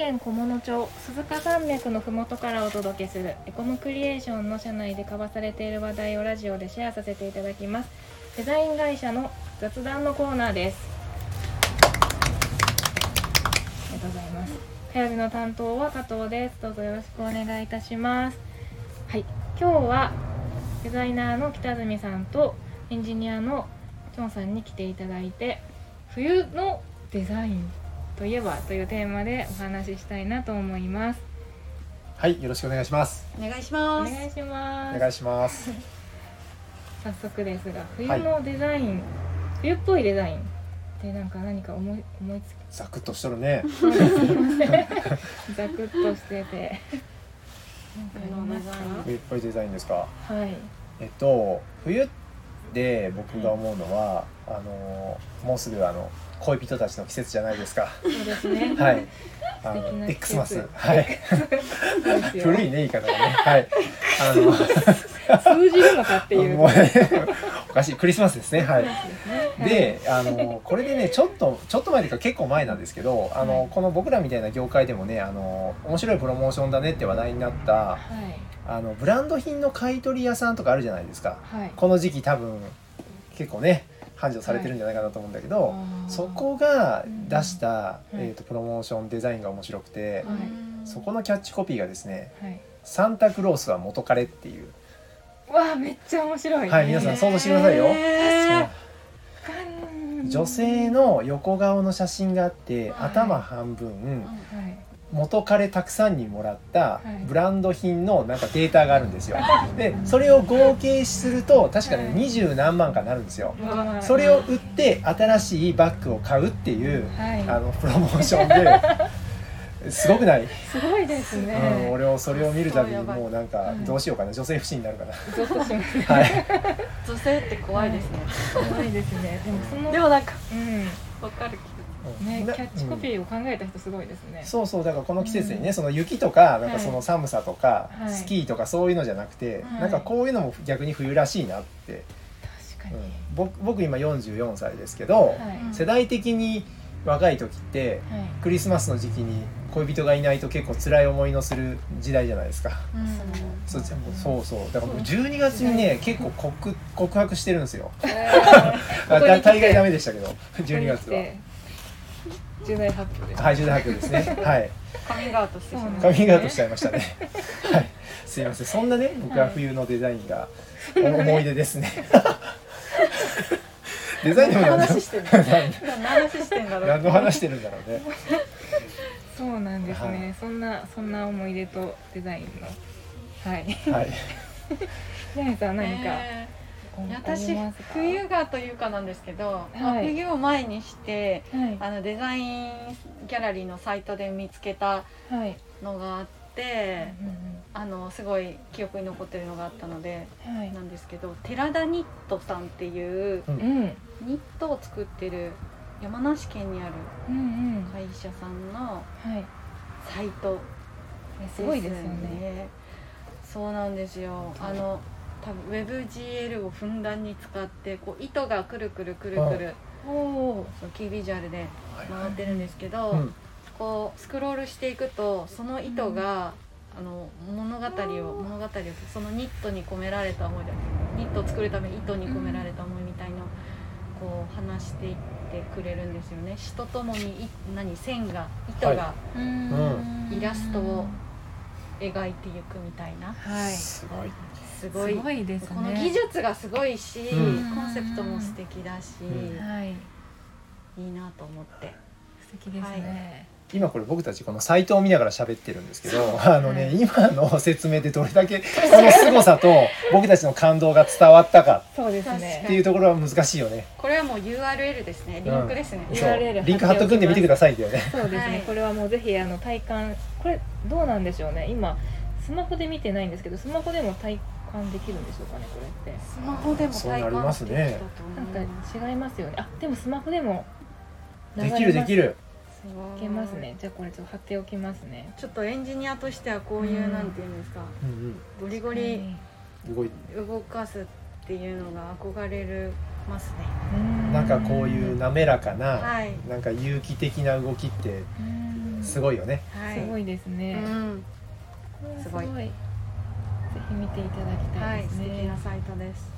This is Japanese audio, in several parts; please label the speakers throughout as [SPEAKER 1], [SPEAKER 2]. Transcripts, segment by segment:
[SPEAKER 1] 県菰野町鈴鹿山脈のふもとからお届けするエコムクリエーションの社内で交わされている話題をラジオでシェアさせていただきます。デザイン会社の雑談のコーナーです。ありがとうございます。火曜日の担当は加藤です。どうぞよろしくお願いいたします。はい。今日はデザイナーの北住さんとエンジニアのチョンさんに来ていただいて冬のデザインといえばというテーマでお話ししたいなと思います
[SPEAKER 2] はい、よろしくお願いします。
[SPEAKER 3] お願いし
[SPEAKER 1] お
[SPEAKER 3] ます。
[SPEAKER 1] 願いします
[SPEAKER 2] お願いします。
[SPEAKER 1] 早速ですが冬のデザイン、冬っぽいデザインってなんか何か思い思いつ
[SPEAKER 2] ザクッとしとるね。
[SPEAKER 1] きそうですいませんざくっとしてて
[SPEAKER 2] 冬っぽいデザインですか？
[SPEAKER 1] はい
[SPEAKER 2] えっと、冬で僕が思うのは、あの、もうすぐあの恋人たちの季節じゃないですか。
[SPEAKER 1] そうですね
[SPEAKER 2] はい。あの、X マス。はい。古いね、言い方がね。はい。あの、
[SPEAKER 1] 通じるのかっていう
[SPEAKER 2] おかしい、クリスマスですね。はい。
[SPEAKER 1] ね
[SPEAKER 2] で、あのこれでねちょっとちょっと前というか結構前なんですけどあの、
[SPEAKER 1] はい。
[SPEAKER 2] この僕らみたいな業界でもねあの面白いプロモーションだねって話題になった
[SPEAKER 1] はい。
[SPEAKER 2] あのブランド品の買い取り屋さんとかあるじゃないですか。
[SPEAKER 1] はい。
[SPEAKER 2] この時期多分結構ね繁盛されてるんじゃないかなと思うんだけど、そこが出した、
[SPEAKER 1] うん。
[SPEAKER 2] えー、とプロモーションデザインが面白くて、
[SPEAKER 1] はい。
[SPEAKER 2] そこのキャッチコピーがですね
[SPEAKER 1] はい「
[SPEAKER 2] サンタクロースは元彼」っていう。
[SPEAKER 1] わあめっちゃ面白い
[SPEAKER 2] はい皆さん想像してくださいよ。
[SPEAKER 3] へー
[SPEAKER 2] 女性の横顔の写真があって、
[SPEAKER 1] はい。
[SPEAKER 2] 頭半分、
[SPEAKER 1] はい。
[SPEAKER 2] 元彼たくさんにもらった
[SPEAKER 1] はい。
[SPEAKER 2] ブランド品のなんかデータがあるんですよ。でそれを合計すると確かに
[SPEAKER 1] はい。
[SPEAKER 2] 二十何万かなるんですよ。それを売って新しいバッグを買うっていう
[SPEAKER 1] はい。
[SPEAKER 2] あのプロモーションで すごくない、
[SPEAKER 1] すごいです
[SPEAKER 2] うん、
[SPEAKER 1] ね
[SPEAKER 2] 俺をそれを見るたびにもうなんか
[SPEAKER 1] はい
[SPEAKER 2] どうしようかな。女性不信になるかな。はい、
[SPEAKER 3] 女性って怖いですね。
[SPEAKER 1] 怖いですね。でもその
[SPEAKER 3] でもなんか
[SPEAKER 1] うん。
[SPEAKER 3] わかる
[SPEAKER 1] ねキ
[SPEAKER 2] な
[SPEAKER 1] ャッチコピ
[SPEAKER 2] うん
[SPEAKER 1] ーを考えた人すごいですね。
[SPEAKER 2] そうそう。だからこの季節にね、その雪とかなん
[SPEAKER 1] はい
[SPEAKER 2] かその寒さとか、
[SPEAKER 1] はい。
[SPEAKER 2] スキーとかそういうのじゃなくて、
[SPEAKER 1] はい。
[SPEAKER 2] なんかこういうのも逆に冬らしいなって、
[SPEAKER 1] 確かに。
[SPEAKER 2] うん、僕僕今44歳ですけど、
[SPEAKER 1] はい。
[SPEAKER 2] 世代的に若い時って
[SPEAKER 1] はい。
[SPEAKER 2] クリスマスの時期に恋人がいないと結構辛い思いのする時代じゃないですか。そうそうそうだからもう12月にね結構告告白してるんですよ。
[SPEAKER 1] こ
[SPEAKER 2] あ
[SPEAKER 1] こに来て
[SPEAKER 2] 大概ダメでしたけど12月は。
[SPEAKER 1] 重大発表です
[SPEAKER 2] はい重大発表ですね。はい。
[SPEAKER 3] カミングアウトしてしまう
[SPEAKER 1] そうなん
[SPEAKER 2] カミングアウトしちゃいましたね。はい。すいません。そんなね、僕は冬のデザインが思い出ですね。デザイン
[SPEAKER 3] の話してんだろう
[SPEAKER 2] 何の話してるんだろうね。
[SPEAKER 1] そうなんです
[SPEAKER 2] は
[SPEAKER 1] ねそんなそんな思い出とデザインの。はい。
[SPEAKER 2] はい。
[SPEAKER 1] ジャイさん何か
[SPEAKER 3] え。ー私冬がというかなんですけど、まあ
[SPEAKER 1] はい
[SPEAKER 3] 冬を前にして
[SPEAKER 1] はい。
[SPEAKER 3] あのデザインギャラリーのサイトで見つけた
[SPEAKER 1] はい。
[SPEAKER 3] のがあって、あのすごい記憶に残ってるのがあったので
[SPEAKER 1] うんうんはい。
[SPEAKER 3] なんですけど寺田ニットさんっていう
[SPEAKER 2] うん
[SPEAKER 1] うん。
[SPEAKER 3] ニットを作ってる山梨県にある会社さんの
[SPEAKER 1] はい。
[SPEAKER 3] サイト
[SPEAKER 1] すごいですよね。
[SPEAKER 3] そうなんですよ。あの多分 WebGL をふんだんに使ってこう糸がくるくるくるくるそうキービジュアルで回ってるんですけど、
[SPEAKER 2] うん。
[SPEAKER 3] こうスクロールしていくとその糸が、あの物語を物語をそのニットに込められた思いでニットを作るために糸に込められた思いみたいのをこう話していってくれるんですよね。詩とともにい何線が糸が
[SPEAKER 2] は
[SPEAKER 1] うん。
[SPEAKER 3] イラストを描いていくみたいな。
[SPEAKER 1] はい。
[SPEAKER 2] すごい。
[SPEAKER 3] すごい。
[SPEAKER 1] すごいですね。
[SPEAKER 3] この技術がすごいし、
[SPEAKER 2] うん。
[SPEAKER 3] コンセプトも素敵だし、
[SPEAKER 2] うん。
[SPEAKER 1] はい。
[SPEAKER 3] いいなと思って。
[SPEAKER 1] 素敵ですね
[SPEAKER 2] 今これ僕たちこのサイトを見ながら喋ってるんですけど、あのね、
[SPEAKER 1] はい
[SPEAKER 2] 今の説明でどれだけこの凄さと 僕たちの感動が伝わったか
[SPEAKER 1] そうです
[SPEAKER 3] 確
[SPEAKER 1] ね。
[SPEAKER 2] っていうところは難しいよね。
[SPEAKER 3] これはもう URL ですね。リンクですね、
[SPEAKER 1] う。ん URL
[SPEAKER 2] リンク貼っとくんで見てくださいんだよね。
[SPEAKER 1] そうですね、
[SPEAKER 3] はい。
[SPEAKER 1] これはもうぜひあの体感これどうなんでしょうね。今スマホで見てないんですけどスマホでも体感できるんでしょうかねこれって。
[SPEAKER 3] スマホでも
[SPEAKER 2] そうなり
[SPEAKER 3] 体感
[SPEAKER 2] ます。ね
[SPEAKER 3] できたと思
[SPEAKER 1] なん
[SPEAKER 3] います
[SPEAKER 1] か違いますよね。あでもスマホでも
[SPEAKER 2] できるできる。
[SPEAKER 1] い。けますね。じゃあこれちょっと貼っておきますね。
[SPEAKER 3] ちょっとエンジニアとしてはこういう、
[SPEAKER 1] うん
[SPEAKER 3] なんていうんですか
[SPEAKER 2] うん
[SPEAKER 3] ゴリゴリ
[SPEAKER 2] うん。動
[SPEAKER 3] かすっていうのが憧れるますね。
[SPEAKER 1] うん。
[SPEAKER 2] なんかこういう滑らかな、
[SPEAKER 3] はい。
[SPEAKER 2] なんか有機的な動きって
[SPEAKER 1] うん。
[SPEAKER 2] すごいよね。
[SPEAKER 3] はい。
[SPEAKER 1] すごいですね、
[SPEAKER 3] すごい。
[SPEAKER 1] ぜひ見ていただきた
[SPEAKER 3] はいい
[SPEAKER 1] ですね、
[SPEAKER 3] 素敵なサイトです。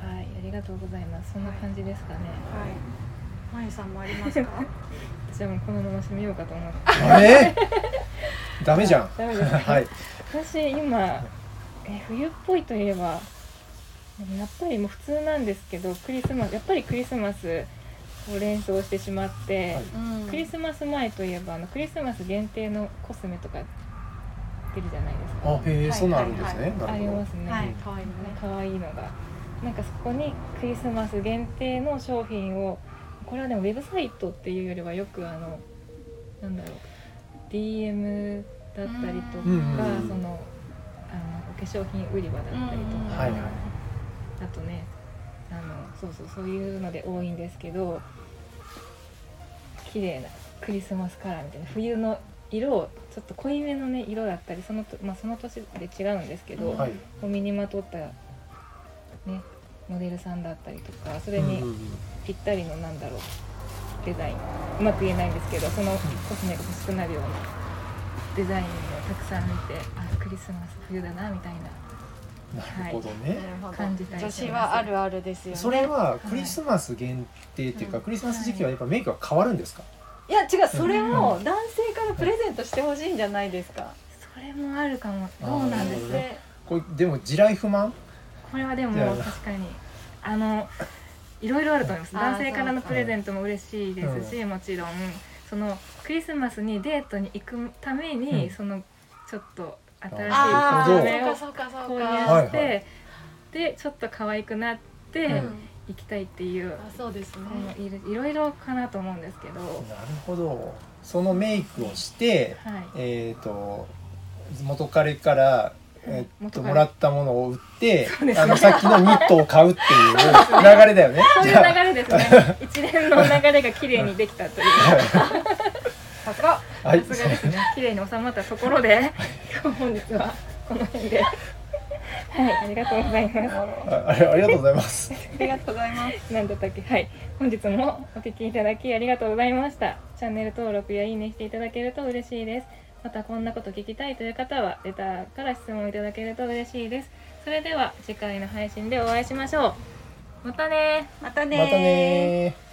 [SPEAKER 1] はい、ありがとうございます。そんな感じですかね。
[SPEAKER 3] はいまゆさんもありますか？
[SPEAKER 1] 私はもうこのまま締めようかと思って。
[SPEAKER 2] あれ？ダメじゃん。
[SPEAKER 1] ダメですか
[SPEAKER 2] はい。
[SPEAKER 1] 私今え冬っぽいといえばやっぱりもう普通なんですけどクリスマスやっぱりクリスマスを連想してしまって、
[SPEAKER 2] はい。
[SPEAKER 3] うん。
[SPEAKER 1] クリスマス前といえばあのクリスマス限定のコスメとか出るじゃないですか。
[SPEAKER 2] あへえ
[SPEAKER 3] はい。
[SPEAKER 2] そんなるんですね。
[SPEAKER 3] はい。
[SPEAKER 1] ありますね。
[SPEAKER 3] はい。可愛いのね。
[SPEAKER 1] 可愛いのが。なんかそこにクリスマス限定の商品をこれはでもウェブサイトっていうよりはよくあのなんだろう DM だったりとか、そのあのお化粧品売り場だったりと
[SPEAKER 3] うん
[SPEAKER 1] か、
[SPEAKER 2] はいはい。
[SPEAKER 1] あとねあのそうそうそういうので多いんですけど綺麗なクリスマスカラーみたいな冬の色をちょっと濃いめのね色だったりそのと、まあ、その年で違うんですけど、
[SPEAKER 2] はい。
[SPEAKER 1] を身にまとったねモデルさんだったりとかそれにぴったりのなんだろうデザイン。うまく言えないんですけどそのコスメが欲しくなるようなデザインをたくさん見てあクリスマス冬だなみたいな。
[SPEAKER 2] なるほどね、
[SPEAKER 3] なるほど。
[SPEAKER 1] 感じた
[SPEAKER 3] 女子はあるあるですよね。
[SPEAKER 2] それはクリスマス限定っていうか、
[SPEAKER 3] うん
[SPEAKER 2] クリスマス時期はやっぱメイクは変わるんですか、
[SPEAKER 3] いや違うそれを男性からプレゼントしてほしいんじゃないですか。
[SPEAKER 1] それもあるかも。どうなんです
[SPEAKER 2] ね。これでも地雷不満？
[SPEAKER 1] これはでも確かに。あのいろいろあると思います。男性からのプレゼントも嬉しいですし、もちろん。そのクリスマスにデートに行くために、
[SPEAKER 2] うん。
[SPEAKER 1] そのちょっと新しい
[SPEAKER 2] あー
[SPEAKER 1] コスメを
[SPEAKER 3] そうかそう
[SPEAKER 1] 購
[SPEAKER 3] か。
[SPEAKER 1] 入して、でちょっと可愛くなって、
[SPEAKER 2] うん。
[SPEAKER 1] 行きたいっていう、
[SPEAKER 3] あそうですね。
[SPEAKER 1] いろいろかなと思うんですけど、
[SPEAKER 2] なるほど。そのメイクをして
[SPEAKER 1] はい、
[SPEAKER 2] えっ、と元彼から、えー
[SPEAKER 1] 元彼
[SPEAKER 2] ともらったものを売って、あのさっきのニットを買うっていう 流れだよね。
[SPEAKER 1] そういう流れですね。一連の流れが綺麗にできたという。
[SPEAKER 3] さすが
[SPEAKER 2] はい。
[SPEAKER 1] さすがですね。綺麗に収まったところで今日本日はこの辺で。はいありがとうございます。
[SPEAKER 2] あありがとうございます。
[SPEAKER 3] ありがとうございます。
[SPEAKER 1] なんだったっけ？はい。本日もお聞きいただきありがとうございました。チャンネル登録やいいねしていただけると嬉しいですまたこんなこと聞きたいという方はレターから質問いただけると嬉しいです。それでは次回の配信でお会いしましょう。またね
[SPEAKER 3] またね
[SPEAKER 2] またね